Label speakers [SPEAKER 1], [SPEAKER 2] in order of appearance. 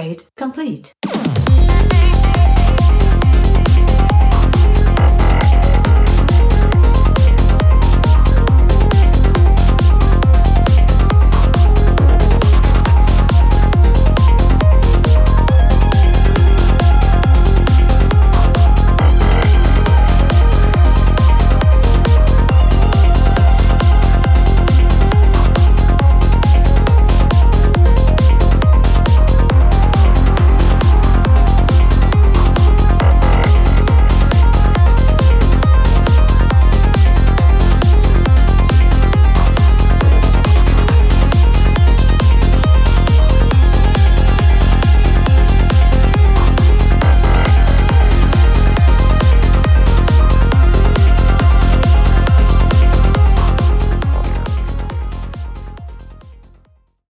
[SPEAKER 1] Upgrade complete.